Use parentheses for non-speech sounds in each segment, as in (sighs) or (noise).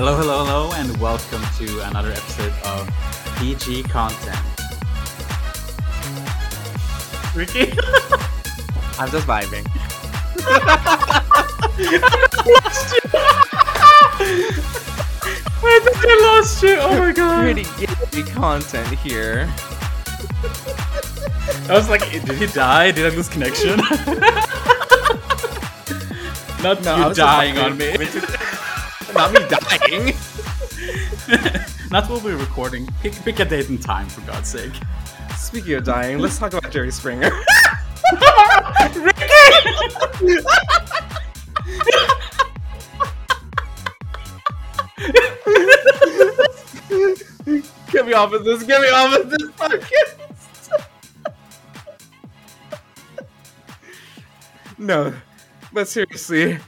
Hello, hello, hello, and welcome to another episode of PG Content. Ricky? I'm just vibing. Wait, I lost you! Oh my god! Pretty gay content here. I was like, did he die? Did I lose connection? Not (laughs) No, you dying on me. Not me dying. (laughs) Not while we're recording. Pick, pick a date and time, for God's sake. Speaking of dying, let's talk about Jerry Springer. (laughs) Ricky! Get me off of this. Get me off of this podcast. no, but seriously,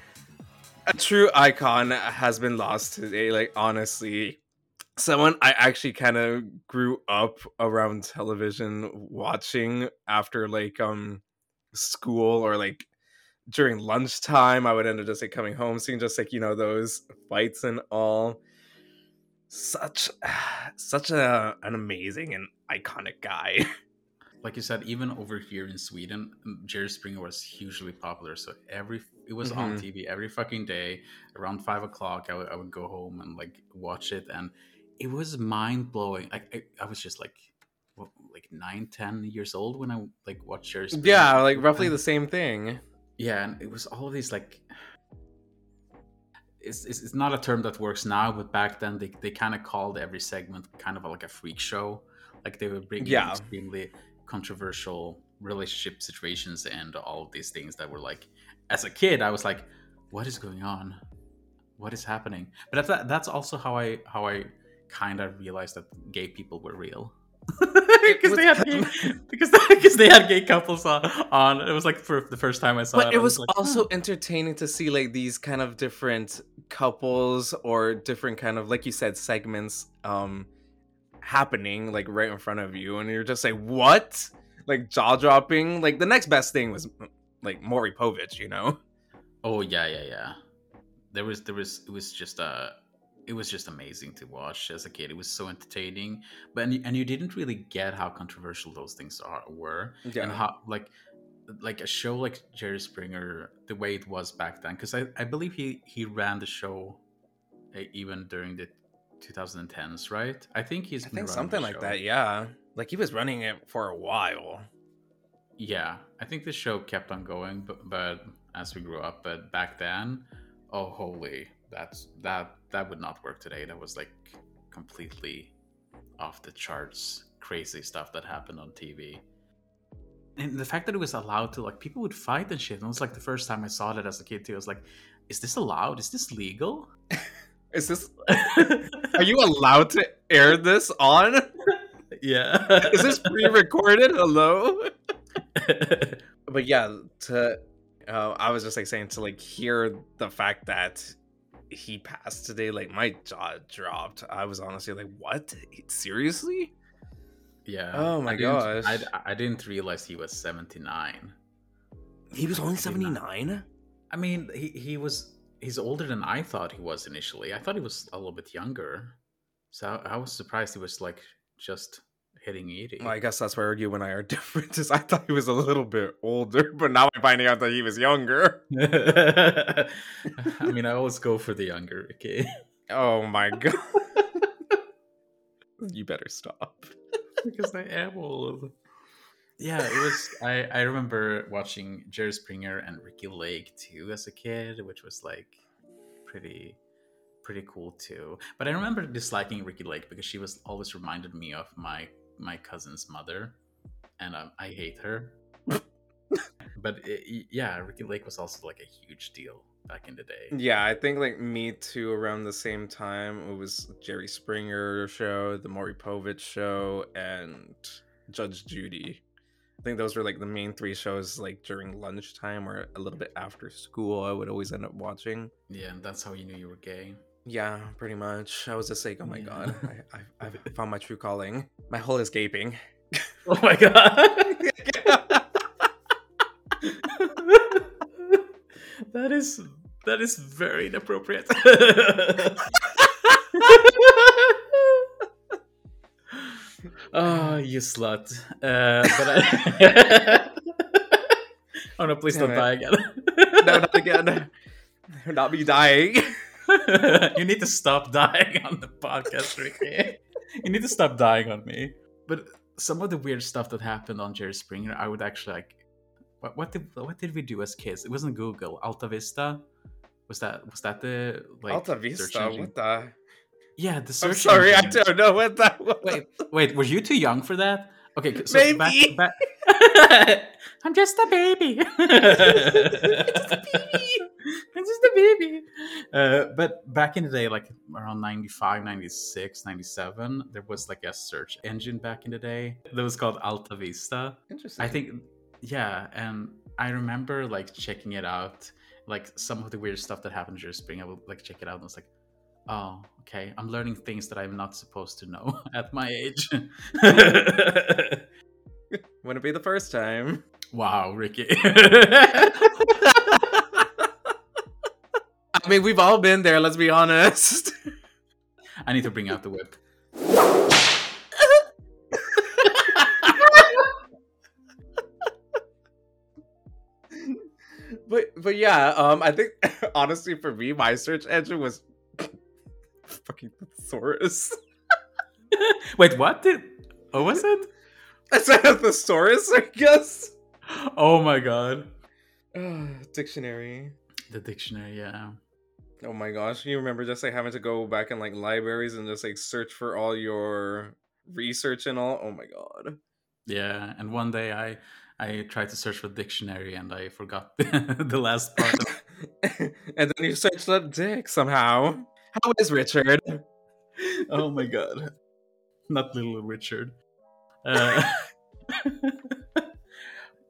a true icon has been lost today. Like honestly, someone I actually kind of grew up around television watching after like um school or like during lunchtime. I would end up just like coming home, seeing just like you know those fights and all. Such, (sighs) such a an amazing and iconic guy. (laughs) Like you said, even over here in Sweden, Jerry Springer was hugely popular. So every it was on Mhm. TV every fucking day around five o'clock. I would I would go home and like watch it, and it was mind blowing. Like I, I was just like, what, like nine, ten years old when I like watched Jerry Springer. yeah, like roughly the same thing. Yeah, and it was all of these like. It's, it's, it's not a term that works now, but back then they, they kind of called every segment kind of like a freak show. Like they would bring in Yeah. extremely controversial relationship situations and all of these things that were like, as a kid, I was like, what is going on? What is happening? But that's, that's also how I how I kind of realized that gay people were real. (laughs) because they had gay, because (laughs) because they had gay couples on, on. It was like for the first time I saw it. But I it was like, also "Huh." entertaining to see like these kind of different couples or different kind of like you said segments um happening like right in front of you and you're just like what like jaw dropping like the next best thing was like Maury Povich you know Oh yeah, yeah, yeah. There was there was it was just uh it was just amazing to watch as a kid. It was so entertaining, but and you, and you didn't really get how controversial those things are were, and how like like a show like Jerry Springer, the way it was back then. Because I I believe he he ran the show uh, even during the 2010s, right? I think he's I been think something like that yeah like he was running it for a while Yeah, I think the show kept on going, but, but as we grew up, but back then, oh holy, that's that that would not work today. That was like completely off the charts, crazy stuff that happened on TV. And the fact that it was allowed to like people would fight and shit. And it was like the first time I saw that as a kid too. I was like, is this allowed? Is this legal? (laughs) is this are you allowed to air this on yeah. is this pre-recorded hello (laughs) but yeah to uh, i was just like saying to like hear the fact that he passed today like my jaw dropped i was honestly like what seriously Yeah. Oh my I gosh. I, I didn't realize he was 79. he was only I did not. 79 I mean, he, he was he's older than I thought he was initially. I thought he was a little bit younger. So I, I was surprised he was like just hitting 80. well, i guess that's where you and i are (laughs) different is i thought he was a little bit older but now i'm finding out that he was younger (laughs) I mean, I always go for the younger Ricky. oh my (laughs) god you better stop because I am old. Yeah, it was. I I remember watching Jerry Springer and Ricki Lake too as a kid, which was like pretty pretty cool too. But I remember disliking Ricki Lake because she was always reminded me of my my cousin's mother, and um, I hate her. (laughs) but it, yeah, Ricki Lake was also like a huge deal back in the day. Yeah, I think like me too. Around the same time, it was Jerry Springer show, the Maury Povich show, and Judge Judy. I think those were like the main three shows like during lunchtime or a little bit after school. I would always end up watching. Yeah, and that's how you knew you were gay. Yeah, pretty much. I was just like, oh my Yeah. god, I, (laughs) I, I found my true calling. My hole is gaping. (laughs) Oh my god. (laughs) that is that is very inappropriate. Oh, (laughs) you slut. Uh, but I... (laughs) oh no, please Damn don't it. die again. (laughs) no, not again. Not me dying. you need to stop dying on the podcast, Ricky. you need to stop dying on me. But some of the weird stuff that happened on Jerry Springer, I would actually like. What, what did what did we do as kids? It wasn't Google. Alta Vista. Was that was that the like Alta Vista. What the? Yeah, the search. I'm sorry, I don't know what that was. Wait, wait, were you too young for that? Okay, so Maybe. back, back... (laughs) I'm (laughs) (laughs) just a baby. I'm just a baby. Uh, but back in the day, like around 95, 96, 97, there was like a search engine back in the day that was called Alta Vista. Interesting. I think, yeah, and I remember like checking it out, like some of the weird stuff that happened during spring. I would like check it out and I was like, oh, okay, I'm learning things that I'm not supposed to know (laughs) at my age. (laughs) Wouldn't be the first time. wow, Ricky. (laughs) I mean, we've all been there. Let's be honest. I need to bring out the whip. but but yeah, um, I think honestly for me, my search engine was fucking thesaurus. (laughs) Wait, what did? Oh, was it? I said a thesaurus, I guess. Oh my god. (sighs) Dictionary. The dictionary, yeah. Oh my gosh, you remember just like having to go back in like libraries and just like search for all your research and all? Oh my god. Yeah, and one day I I tried to search for dictionary and I forgot (laughs) the last part. (laughs) and then you searched up dick somehow. How is Richard? oh my god. Not little Richard. Uh, (laughs)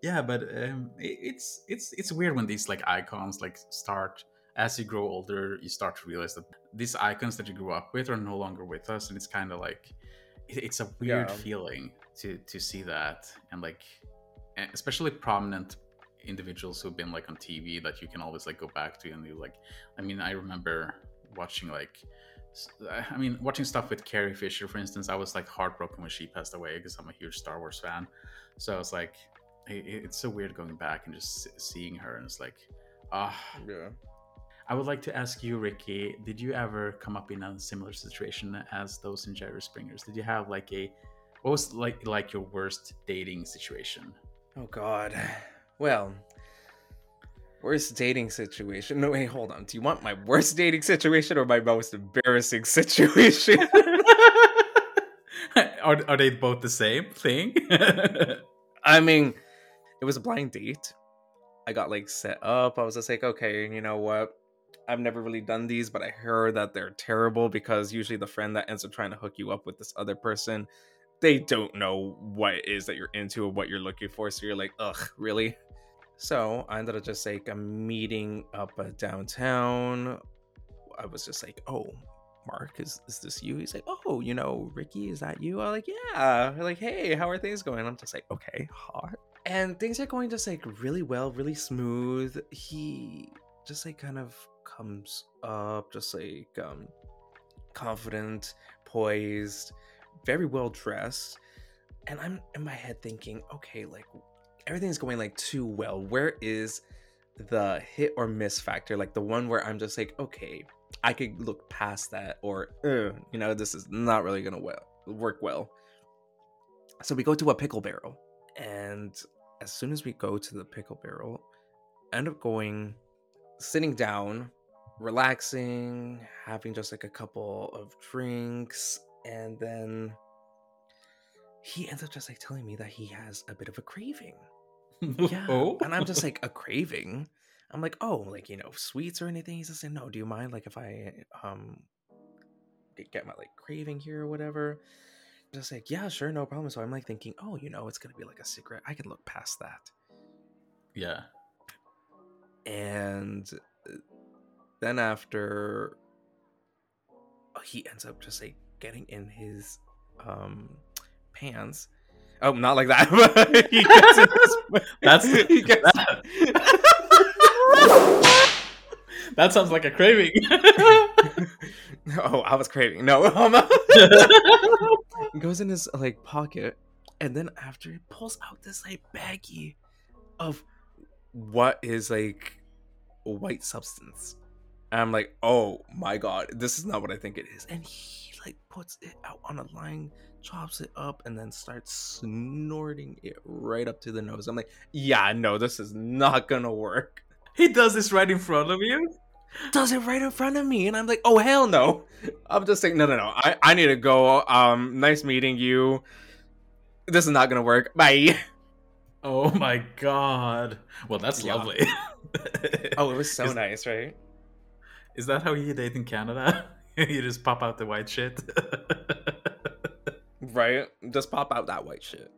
yeah, but um, it, it's it's it's weird when these like icons like start as you grow older, you start to realize that these icons that you grew up with are no longer with us, and it's kind of like it, it's a weird Yeah. feeling to to see that, and like especially prominent individuals who've been like on TV that you can always like go back to, and you like, I mean, I remember watching like I mean, watching stuff with Carrie Fisher, for instance, I was like heartbroken when she passed away because I'm a huge Star Wars fan. So I was like, it, it's so weird going back and just seeing her, and it's like, ah. Yeah. I would like to ask you, Ricky, did you ever come up in a similar situation as those in Jerry Springer's? Did you have like a what was like like your worst dating situation? Oh god. Well, worst dating situation. No, wait, hold on. Do you want my worst dating situation or my most embarrassing situation? (laughs) are, are they both the same thing? (laughs) I mean, it was a blind date. I got like set up. I was just like, okay, you know what? I've never really done these, but I heard that they're terrible because usually the friend that ends up trying to hook you up with this other person, they don't know what it is that you're into or what you're looking for. So you're like, ugh, really? So I ended up just like I'm meeting up uh, downtown. I was just like, oh, Mark, is, is this you? He's like, oh, you know, Ricky, is that you? I'm like, yeah. They're like, hey, how are things going? I'm just like, okay, hot. And things are going just like really well, really smooth. He just like kind of comes up, just like um confident, poised, very well dressed. And I'm in my head thinking, okay, like everything's going like too well. Where is the hit or miss factor? Like the one where I'm just like, okay, I could look past that, or you know, this is not really gonna well work well. So we go to a pickle barrel, and as soon as we go to the pickle barrel, end up going, sitting down, relaxing, having just like a couple of drinks, and then he ends up just like telling me that he has a bit of a craving. (laughs) Yeah. Oh, And I'm just like, a craving? I'm like, oh, like, you know, sweets or anything? He's just like, no, do you mind like if I um get- my like craving here or whatever? Just like, yeah, sure, no problem. So I'm like thinking, oh, you know, it's gonna be like a cigarette. I can look past that. yeah. And uh, then after he ends up just like getting in his um pants. Oh, not like that. (laughs) but he gets in his, (laughs) That's he gets, (laughs) that sounds like a craving. oh, I was craving. No, um, goes in his like pocket, and then after he pulls out this like baggie of what is like a white substance. And I'm like, oh my god, this is not what I think it is. And he like puts it out on a line, chops it up, and then starts snorting it right up to the nose. I'm like, yeah, no, this is not gonna work. he does this right in front of you. Does it right in front of me, and I'm like, oh hell no. I'm just saying, no, no, no. I, I need to go. Um, nice meeting you. This is not gonna work. Bye. Oh my god. Well, that's Yeah. lovely. (laughs) Oh, it was so Is- nice, right? Is that how you date in Canada? (laughs) you just pop out the white shit. (laughs) Right? Just pop out that white shit.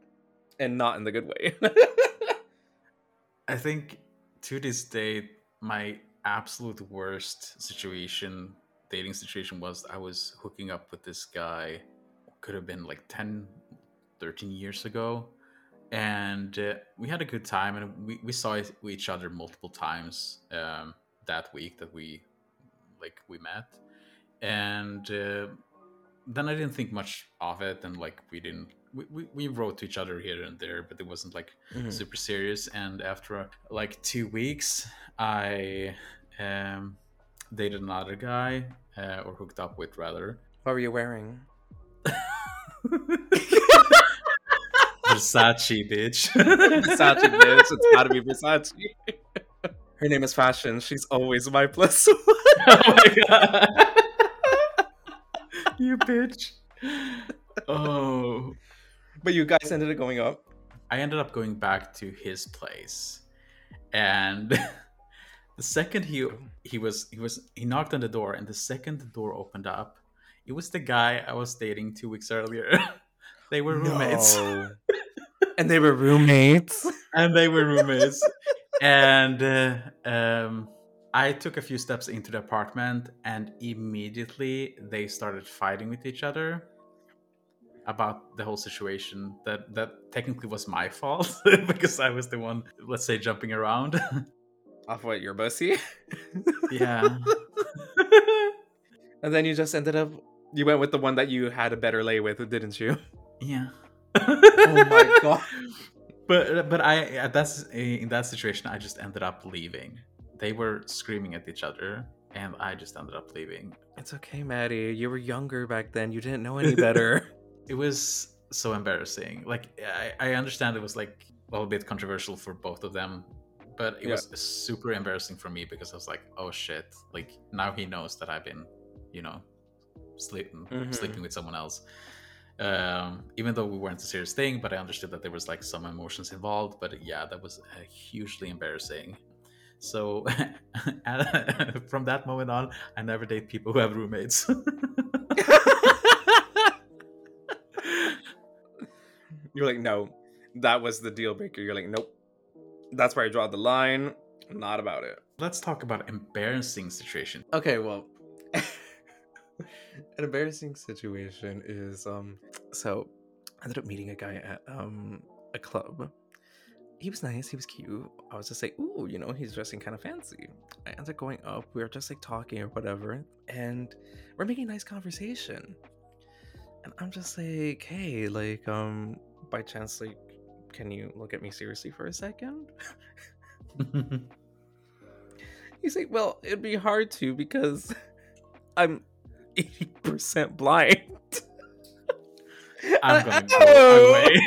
And not in the good way. (laughs) I think to this day, my absolute worst situation, dating situation, was I was hooking up with this guy, could have been like 10, 13 years ago. And uh, we had a good time, and we, we saw each other multiple times um, that week that we like we met. And uh, then I didn't think much of it, and like we didn't. We, we, we wrote to each other here and there, but it wasn't like Mhm. super serious and after like two weeks i um dated another guy uh, or hooked up with rather What were you wearing? (laughs) versace bitch (laughs) Versace, bitch. It's gotta be Versace. Her name is Fashion. She's always my plus one. (laughs) oh my god you bitch (laughs) oh But you guys ended up going up. I ended up going back to his place, and (laughs) the second he he was he was he knocked on the door, and the second the door opened up, it was the guy I was dating two weeks earlier. (laughs) they were roommates, No. and they were roommates. and they were roommates, and uh, um. I took a few steps into the apartment, and immediately they started fighting with each other about the whole situation. That that technically was my fault (laughs) because I was the one, let's say, jumping around. (laughs) Off what, your bussy? (laughs) yeah. And then you just ended up you went with the one that you had a better lay with, didn't you? yeah. Oh my god. But but I that's in that situation I just ended up leaving. They were screaming at each other, and I just ended up leaving. It's okay, Matty. You were younger back then. You didn't know (laughs) any better. It was so embarrassing. Like I, I understand it was like a little bit controversial for both of them, but it Yeah. was super embarrassing for me because I was like, oh shit! Like now he knows that I've been, you know, sleeping Mhm. sleeping with someone else. Um, even though we weren't a serious thing, but I understood that there was like some emotions involved. But yeah, that was uh, hugely embarrassing. So (laughs) from that moment on, I never date people who have roommates. (laughs) You're like, no, that was the deal breaker. You're like, nope. That's where I draw the line. Not about it. Let's talk about embarrassing situation. Okay, well, (laughs) an embarrassing situation is um. So, I ended up meeting a guy at um a club. He was nice. He was cute. I was just like, ooh, you know, he's dressing kind of fancy. I ended up going up. We were just like talking or whatever, and we're making a nice conversation. And I'm just like, hey, like, um, by chance, like, can you look at me seriously for a second? (laughs) He's like, well, it'd be hard to because (laughs) I'm 80% blind. I'm gonna go Oh. away.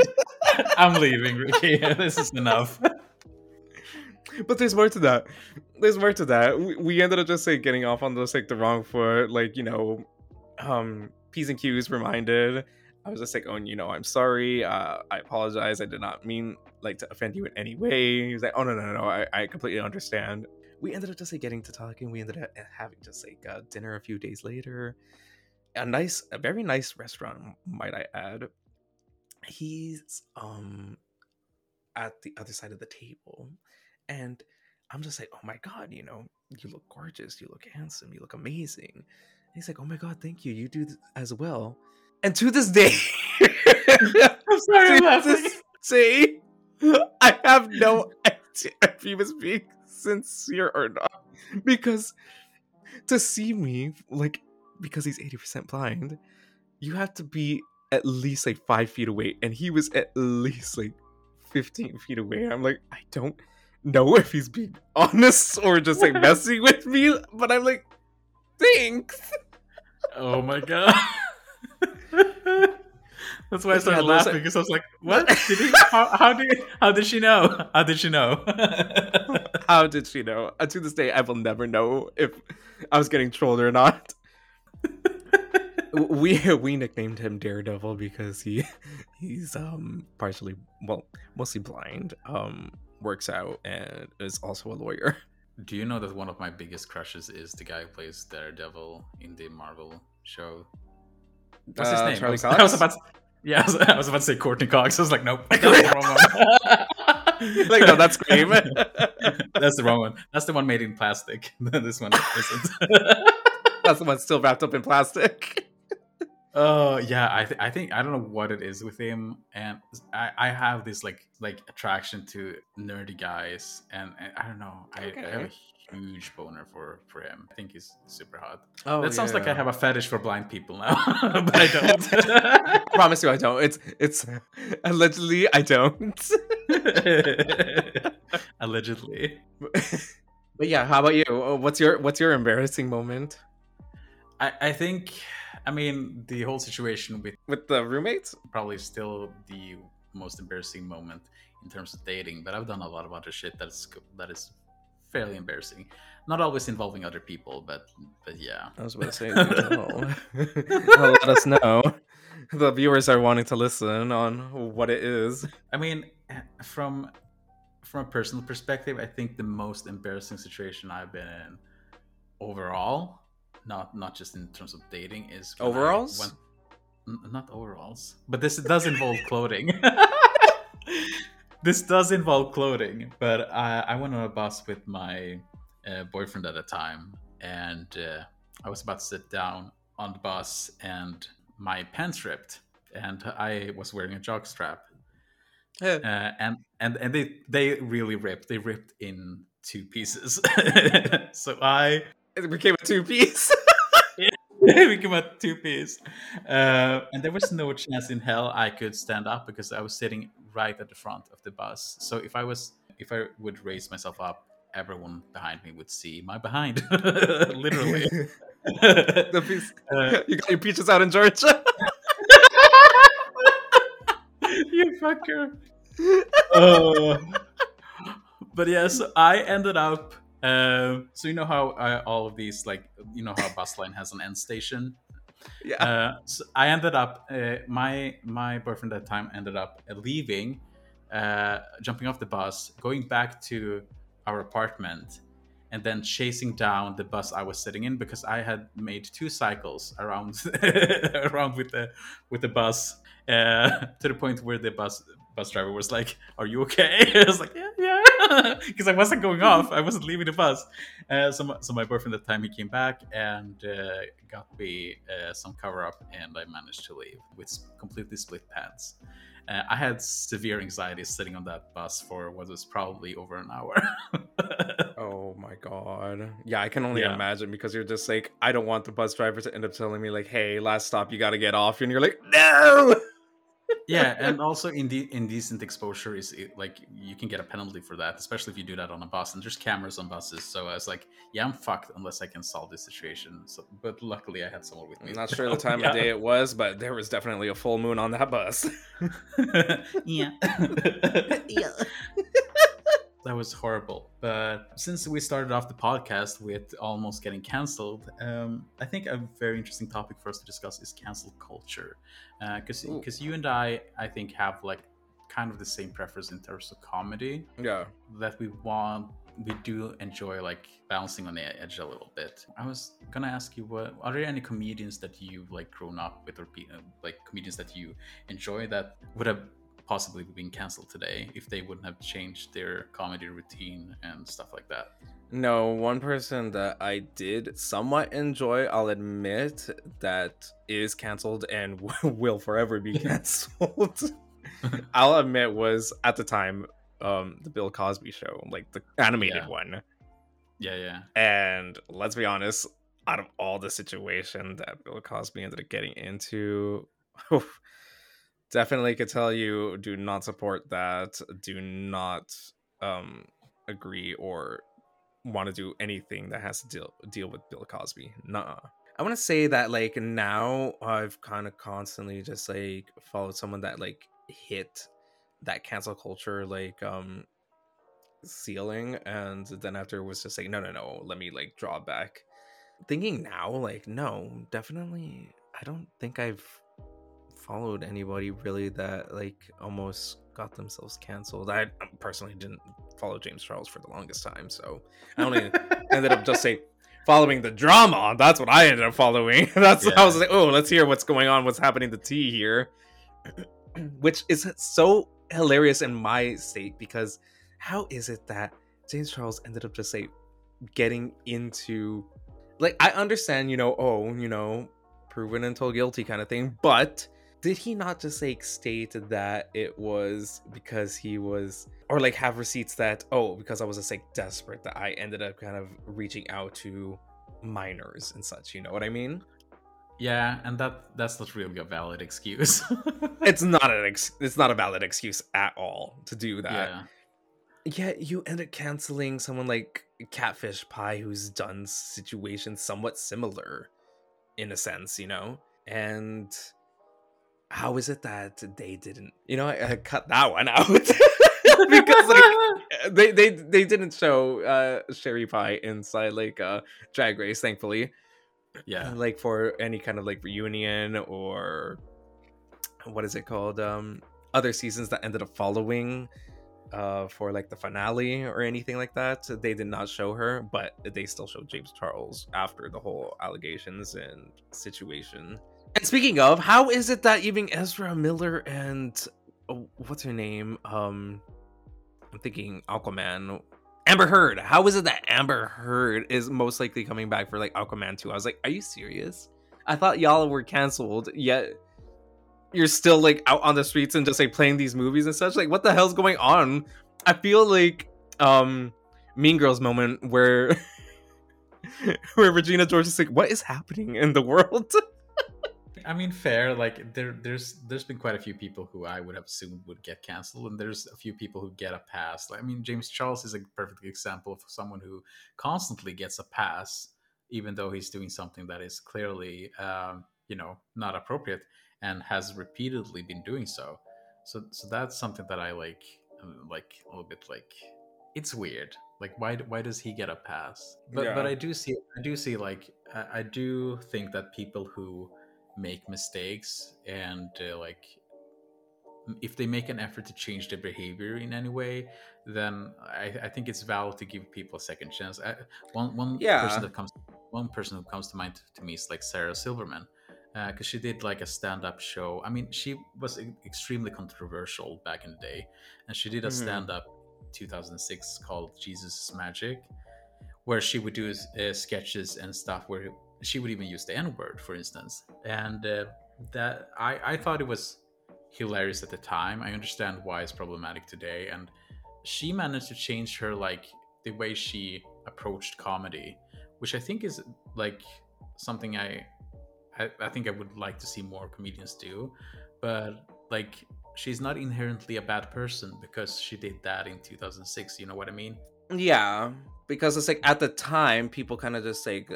I'm leaving, Ricky. (laughs) this is enough. But there's more to that. There's more to that. We, we ended up just like getting off on like the wrong foot, like you know, um, p's and q's reminded. I was just like, oh, you know, I'm sorry. Uh, I apologize. I did not mean like to offend you in any way. He was like, oh no, no, no, no. I, I completely understand. We ended up just like getting to talking. We ended up having just like uh, dinner a few days later. A nice, a very nice restaurant, might I add. He's um at the other side of the table and I'm just like, oh my God, you know, you look gorgeous, you look handsome, you look amazing. And he's like, oh my God, thank you. You do as well. And to this day, (laughs) I'm sorry, (laughs) to this day, I have no (laughs) idea if he was being sincere or not. because to see me like because he's 80% blind you have to be at least like five feet away and he was at least like 15 feet away i'm like i don't know if he's being (laughs) honest or just like (laughs) messing with me but i'm like thanks Oh my god. (laughs) That's why I started Yeah, laughing because I was like, "What? Did he? How, how did? How did she know? How did she know?" how did she know uh, to this day i will never know if i was getting trolled or not we we nicknamed him Daredevil because he (laughs) he's um partially well mostly blind um works out and is also a lawyer. Do you know that one of my biggest crushes is the guy who plays Daredevil in the Marvel show? What's his Uh, name? Charlie I was, I was about. To, yeah, I was, I was about to say Courteney Cox. I was like, nope, that's the (laughs) wrong one. (laughs) like no, that's Scream. that's the wrong one. That's the one made in plastic. this one isn't. that's the one still wrapped up in plastic. Oh yeah, I th- I think I don't know what it is with him, and I, I have this like like attraction to nerdy guys, and, and I don't know, I, I have a huge boner for for him. I think he's super hot. Oh, that sounds like I have a fetish for blind people now, (laughs) but I don't. (laughs) promise you, I don't. It's it's allegedly I don't. (laughs) Allegedly, but yeah, how about you? Uh, What's your what's your embarrassing moment I I think I mean the whole situation with with the roommates? probably still the most embarrassing moment in terms of dating. But I've done a lot of other shit that's that is fairly embarrassing. Not always involving other people, but but yeah. I was about to say, (laughs) (laughs) well, let us know. (laughs) The viewers are wanting to listen on what it is. I mean, from from a personal perspective, I think the most embarrassing situation I've been in overall, not not just in terms of dating, is Overalls? N- not overalls, but this does involve clothing. (laughs) this does involve clothing, but I, I went on a bus with my uh, boyfriend at the time, and uh, I was about to sit down on the bus, and my pants ripped, and I was wearing a jock strap, uh, and and and they they really ripped. They ripped in two pieces. (laughs) so I It became a two piece. (laughs) (laughs) it became a two piece, uh, and there was no chance in hell I could stand up because I was sitting right at the front of the bus. So if I was if I would raise myself up, everyone behind me would see my behind, (laughs) literally. (laughs) the piece. Uh, You got your peaches out in Georgia. you fucker. Oh. but yeah, so I ended up. Um, so you know how uh, all of these, like, you know how a bus line has an end station. yeah. Uh, so I ended up. Uh, my my boyfriend at the time ended up leaving, uh, jumping off the bus, going back to our apartment, and then chasing down the bus I was sitting in because I had made two cycles around (laughs) around with the with the bus uh, (laughs) to the point where the bus bus driver was like, "Are you okay?" (laughs) I was like, "Yeah, yeah," (laughs) because I wasn't going off. I wasn't leaving the bus. Uh, so, my, so my boyfriend at the time he came back and uh, got me uh, some cover up, and I managed to leave with completely split pants. Uh, I had severe anxiety sitting on that bus for what was probably over an hour. (laughs) Oh my god. Yeah, I can only Yeah. imagine because you're just like, I don't want the bus driver to end up telling me like, "Hey, last stop, you got to get off," and you're like, "No." Yeah, and also inde- indecent exposure is like you can get a penalty for that, especially if you do that on a bus. And there's cameras on buses, so I was like, yeah, I'm fucked unless I can solve this situation. So, but luckily, I had someone with me. I'm not sure the (laughs) time Yeah. of day it was, but there was definitely a full moon on that bus. (laughs) yeah. (laughs) that was horrible. But since we started off the podcast with almost getting cancelled, um, I think a very interesting topic for us to discuss is cancel culture. Because Ooh. because you and I, I think, have like kind of the same preference in terms of comedy yeah. that we want. We do enjoy like bouncing on the edge a little bit. I was gonna ask you, what are there any comedians that you've like grown up with, or uh, like comedians that you enjoy that would have possibly been canceled today if they wouldn't have changed their comedy routine and stuff like that? No, one person that I did somewhat enjoy, I'll admit, that is canceled and (laughs) will forever be (laughs) canceled. (laughs) I'll admit was at the time um the Bill Cosby show, like the animated Yeah. one. Yeah, yeah. And let's be honest, out of all the situation that Bill Cosby ended up getting into, definitely could tell you do not support that. Do not um agree or want to do anything that has to deal deal with Bill Cosby. Nah. I want to say that like now I've kind of constantly just like followed someone that like hit that cancel culture like um ceiling and then after was just like no no no let me like draw back thinking now like no definitely i don't think i've followed anybody really that like almost got themselves canceled. I um, personally didn't follow james charles for the longest time so i only (laughs) ended up just say following the drama. That's what i ended up following. (laughs) That's yeah. i was like oh let's hear what's going on what's happening to t here. (clears throat) Which is so hilarious in my state because how is it that James Charles ended up just like getting into like I understand, you know, oh, you know, proven until guilty kind of thing, but did he not just like state that it was because he was or like have receipts that oh because i was just like desperate that i ended up kind of reaching out to minors and such you know what i mean yeah, and that that's not really a valid excuse. (laughs) it's not an ex- it's not a valid excuse at all to do that. Yeah. Yeah, you end up canceling someone like Catfish Pie who's done situations somewhat similar in a sense, you know? And how is it that they didn't you know, I, I cut that one (laughs) out. (laughs) because like (laughs) they, they they didn't show uh Sherry Pie inside like uh Drag Race, thankfully. Yeah. Like for any kind of like reunion or what is it called um other seasons that ended up following uh for like the finale or anything like that they did not show her but they still showed james charles after the whole allegations and situation and speaking of how is it that even ezra miller and oh, what's her name um i'm thinking aquaman Amber Heard. How is it that Amber Heard is most likely coming back for like Aquaman 2? I was like, are you serious? I thought y'all were canceled, yet you're still like out on the streets and just like playing these movies and such. Like, what the hell's going on? I feel like um Mean Girls moment where (laughs) where Regina George is like, what is happening in the world? (laughs) I mean, fair. Like there, there's there's been quite a few people who I would have assumed would get canceled, and there's a few people who get a pass. Like, I mean, James Charles is a perfect example of someone who constantly gets a pass, even though he's doing something that is clearly, um, you know, not appropriate, and has repeatedly been doing so. So, so that's something that I like, um, like a little bit like. It's weird. Like, why why does he get a pass? But yeah. but I do see I do see like I, I do think that people who make mistakes and uh, like if they make an effort to change their behavior in any way then I, I think it's valid to give people a second chance I, one one yeah. person that comes one person who comes to mind to me is like sarah silverman because uh, she did like a stand-up show i mean she was extremely controversial back in the day and she did a mm-hmm. stand-up 2006 called jesus magic where she would do uh, sketches and stuff where she would even use the N word, for instance. And uh, that I, I thought it was hilarious at the time. I understand why it's problematic today. And she managed to change her like the way she approached comedy, which I think is like something I, I, I think I would like to see more comedians do. But like she's not inherently a bad person because she did that in 2006. You know what I mean? Yeah, because it's like at the time people kind of just like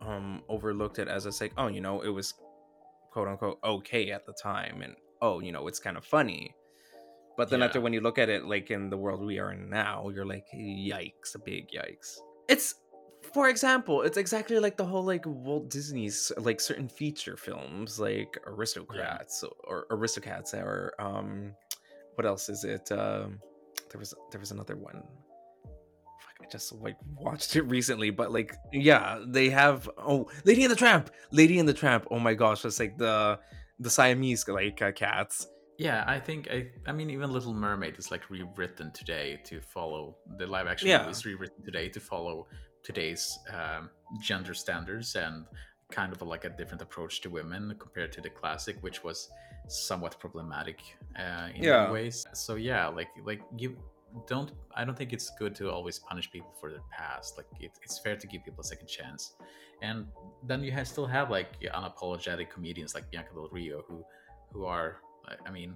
um overlooked it as a like oh you know it was quote unquote okay at the time and oh you know it's kind of funny but then yeah. after when you look at it like in the world we are in now you're like yikes a big yikes it's for example it's exactly like the whole like walt disney's like certain feature films like aristocrats yeah. or, or aristocats or um what else is it um there was there was another one just like watched it recently, but like yeah, they have oh Lady and the Tramp, Lady and the Tramp. Oh my gosh, it's like the the Siamese like uh, cats. Yeah, I think I I mean even Little Mermaid is like rewritten today to follow the live action yeah. is rewritten today to follow today's um, gender standards and kind of a, like a different approach to women compared to the classic, which was somewhat problematic uh, in yeah. ways. So yeah, like like give don't I don't think it's good to always punish people for their past. Like it, it's fair to give people a second chance, and then you have, still have like unapologetic comedians like Bianca Del Rio who who are I mean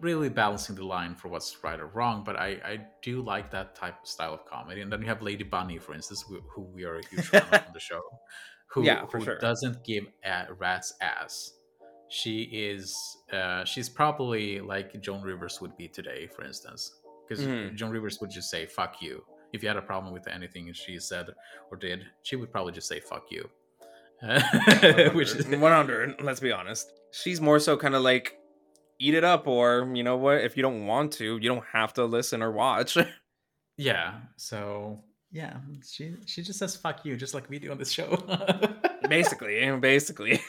really balancing the line for what's right or wrong. But I I do like that type of style of comedy. And then you have Lady Bunny, for instance, who, who we are a huge fan of (laughs) on the show, who, Yeah, who sure. doesn't give a rat's ass. She is uh, she's probably like Joan Rivers would be today, for instance, because Mhm. Joan Rivers would just say "fuck you" if you had a problem with anything she said or did. She would probably just say "fuck you," (laughs) which is 100 let's be honest she's more so kind of like eat it up or you know what if you don't want to you don't have to listen or watch (laughs) yeah. So yeah, she she just says "fuck you" just like we do on this show. (laughs) basically basically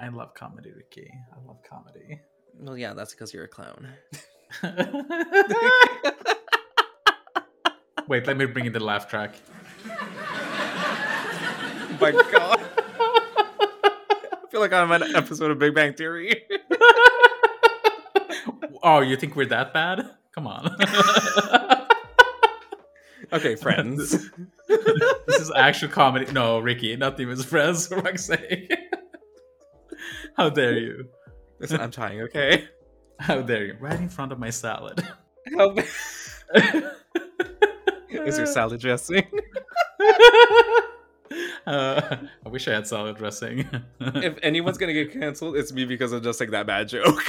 I love comedy, Ricky. I love comedy. well yeah that's because you're a clown (laughs) Wait, let me bring in the laugh track. oh my god i feel like i'm on an episode of big bang theory (laughs) oh, you think we're that bad? Come on. (laughs) okay friends this is actual comedy. No, Ricky, not even friends, for fuck's sake. How dare you? listen i'm trying okay (laughs) How dare you? Right in front of my salad. Help. (laughs) is your salad dressing (laughs) Uh, I wish I had salad dressing. if anyone's gonna get canceled it's me because of just like that bad joke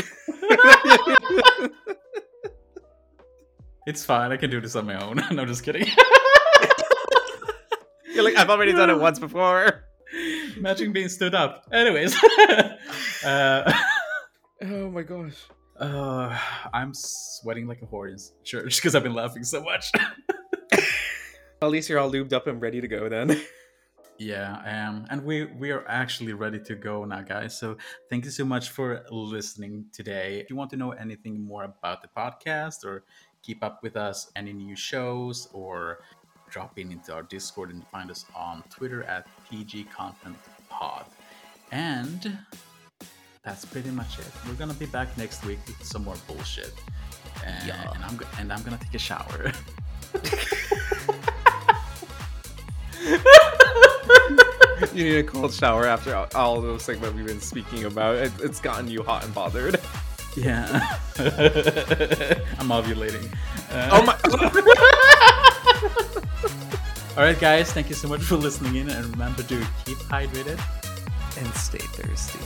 it's fine. I can do this on my own. no, just kidding. You're like, I've already done it once before. Imagine being stood up. Anyways, uh, (laughs) Oh my gosh. uh, I'm sweating like a horse in church because I've been laughing so much. (laughs) At least you're all lubed up and ready to go then. (laughs) Yeah, um, and we we are actually ready to go now, guys. So thank you so much for listening today. If you want to know anything more about the podcast or keep up with us, any new shows, or drop in into our Discord and find us on Twitter at PG Content Pod. And that's pretty much it. We're gonna be back next week with some more bullshit. And, Yeah. and I'm and I'm gonna take a shower. (laughs) you need a cold shower after all, all those things that we've been speaking about. It, it's gotten you hot and bothered. Yeah. (laughs) I'm ovulating. Uh, Oh my. (laughs) All right, guys. Thank you so much for listening in, and remember to keep hydrated. and stay thirsty.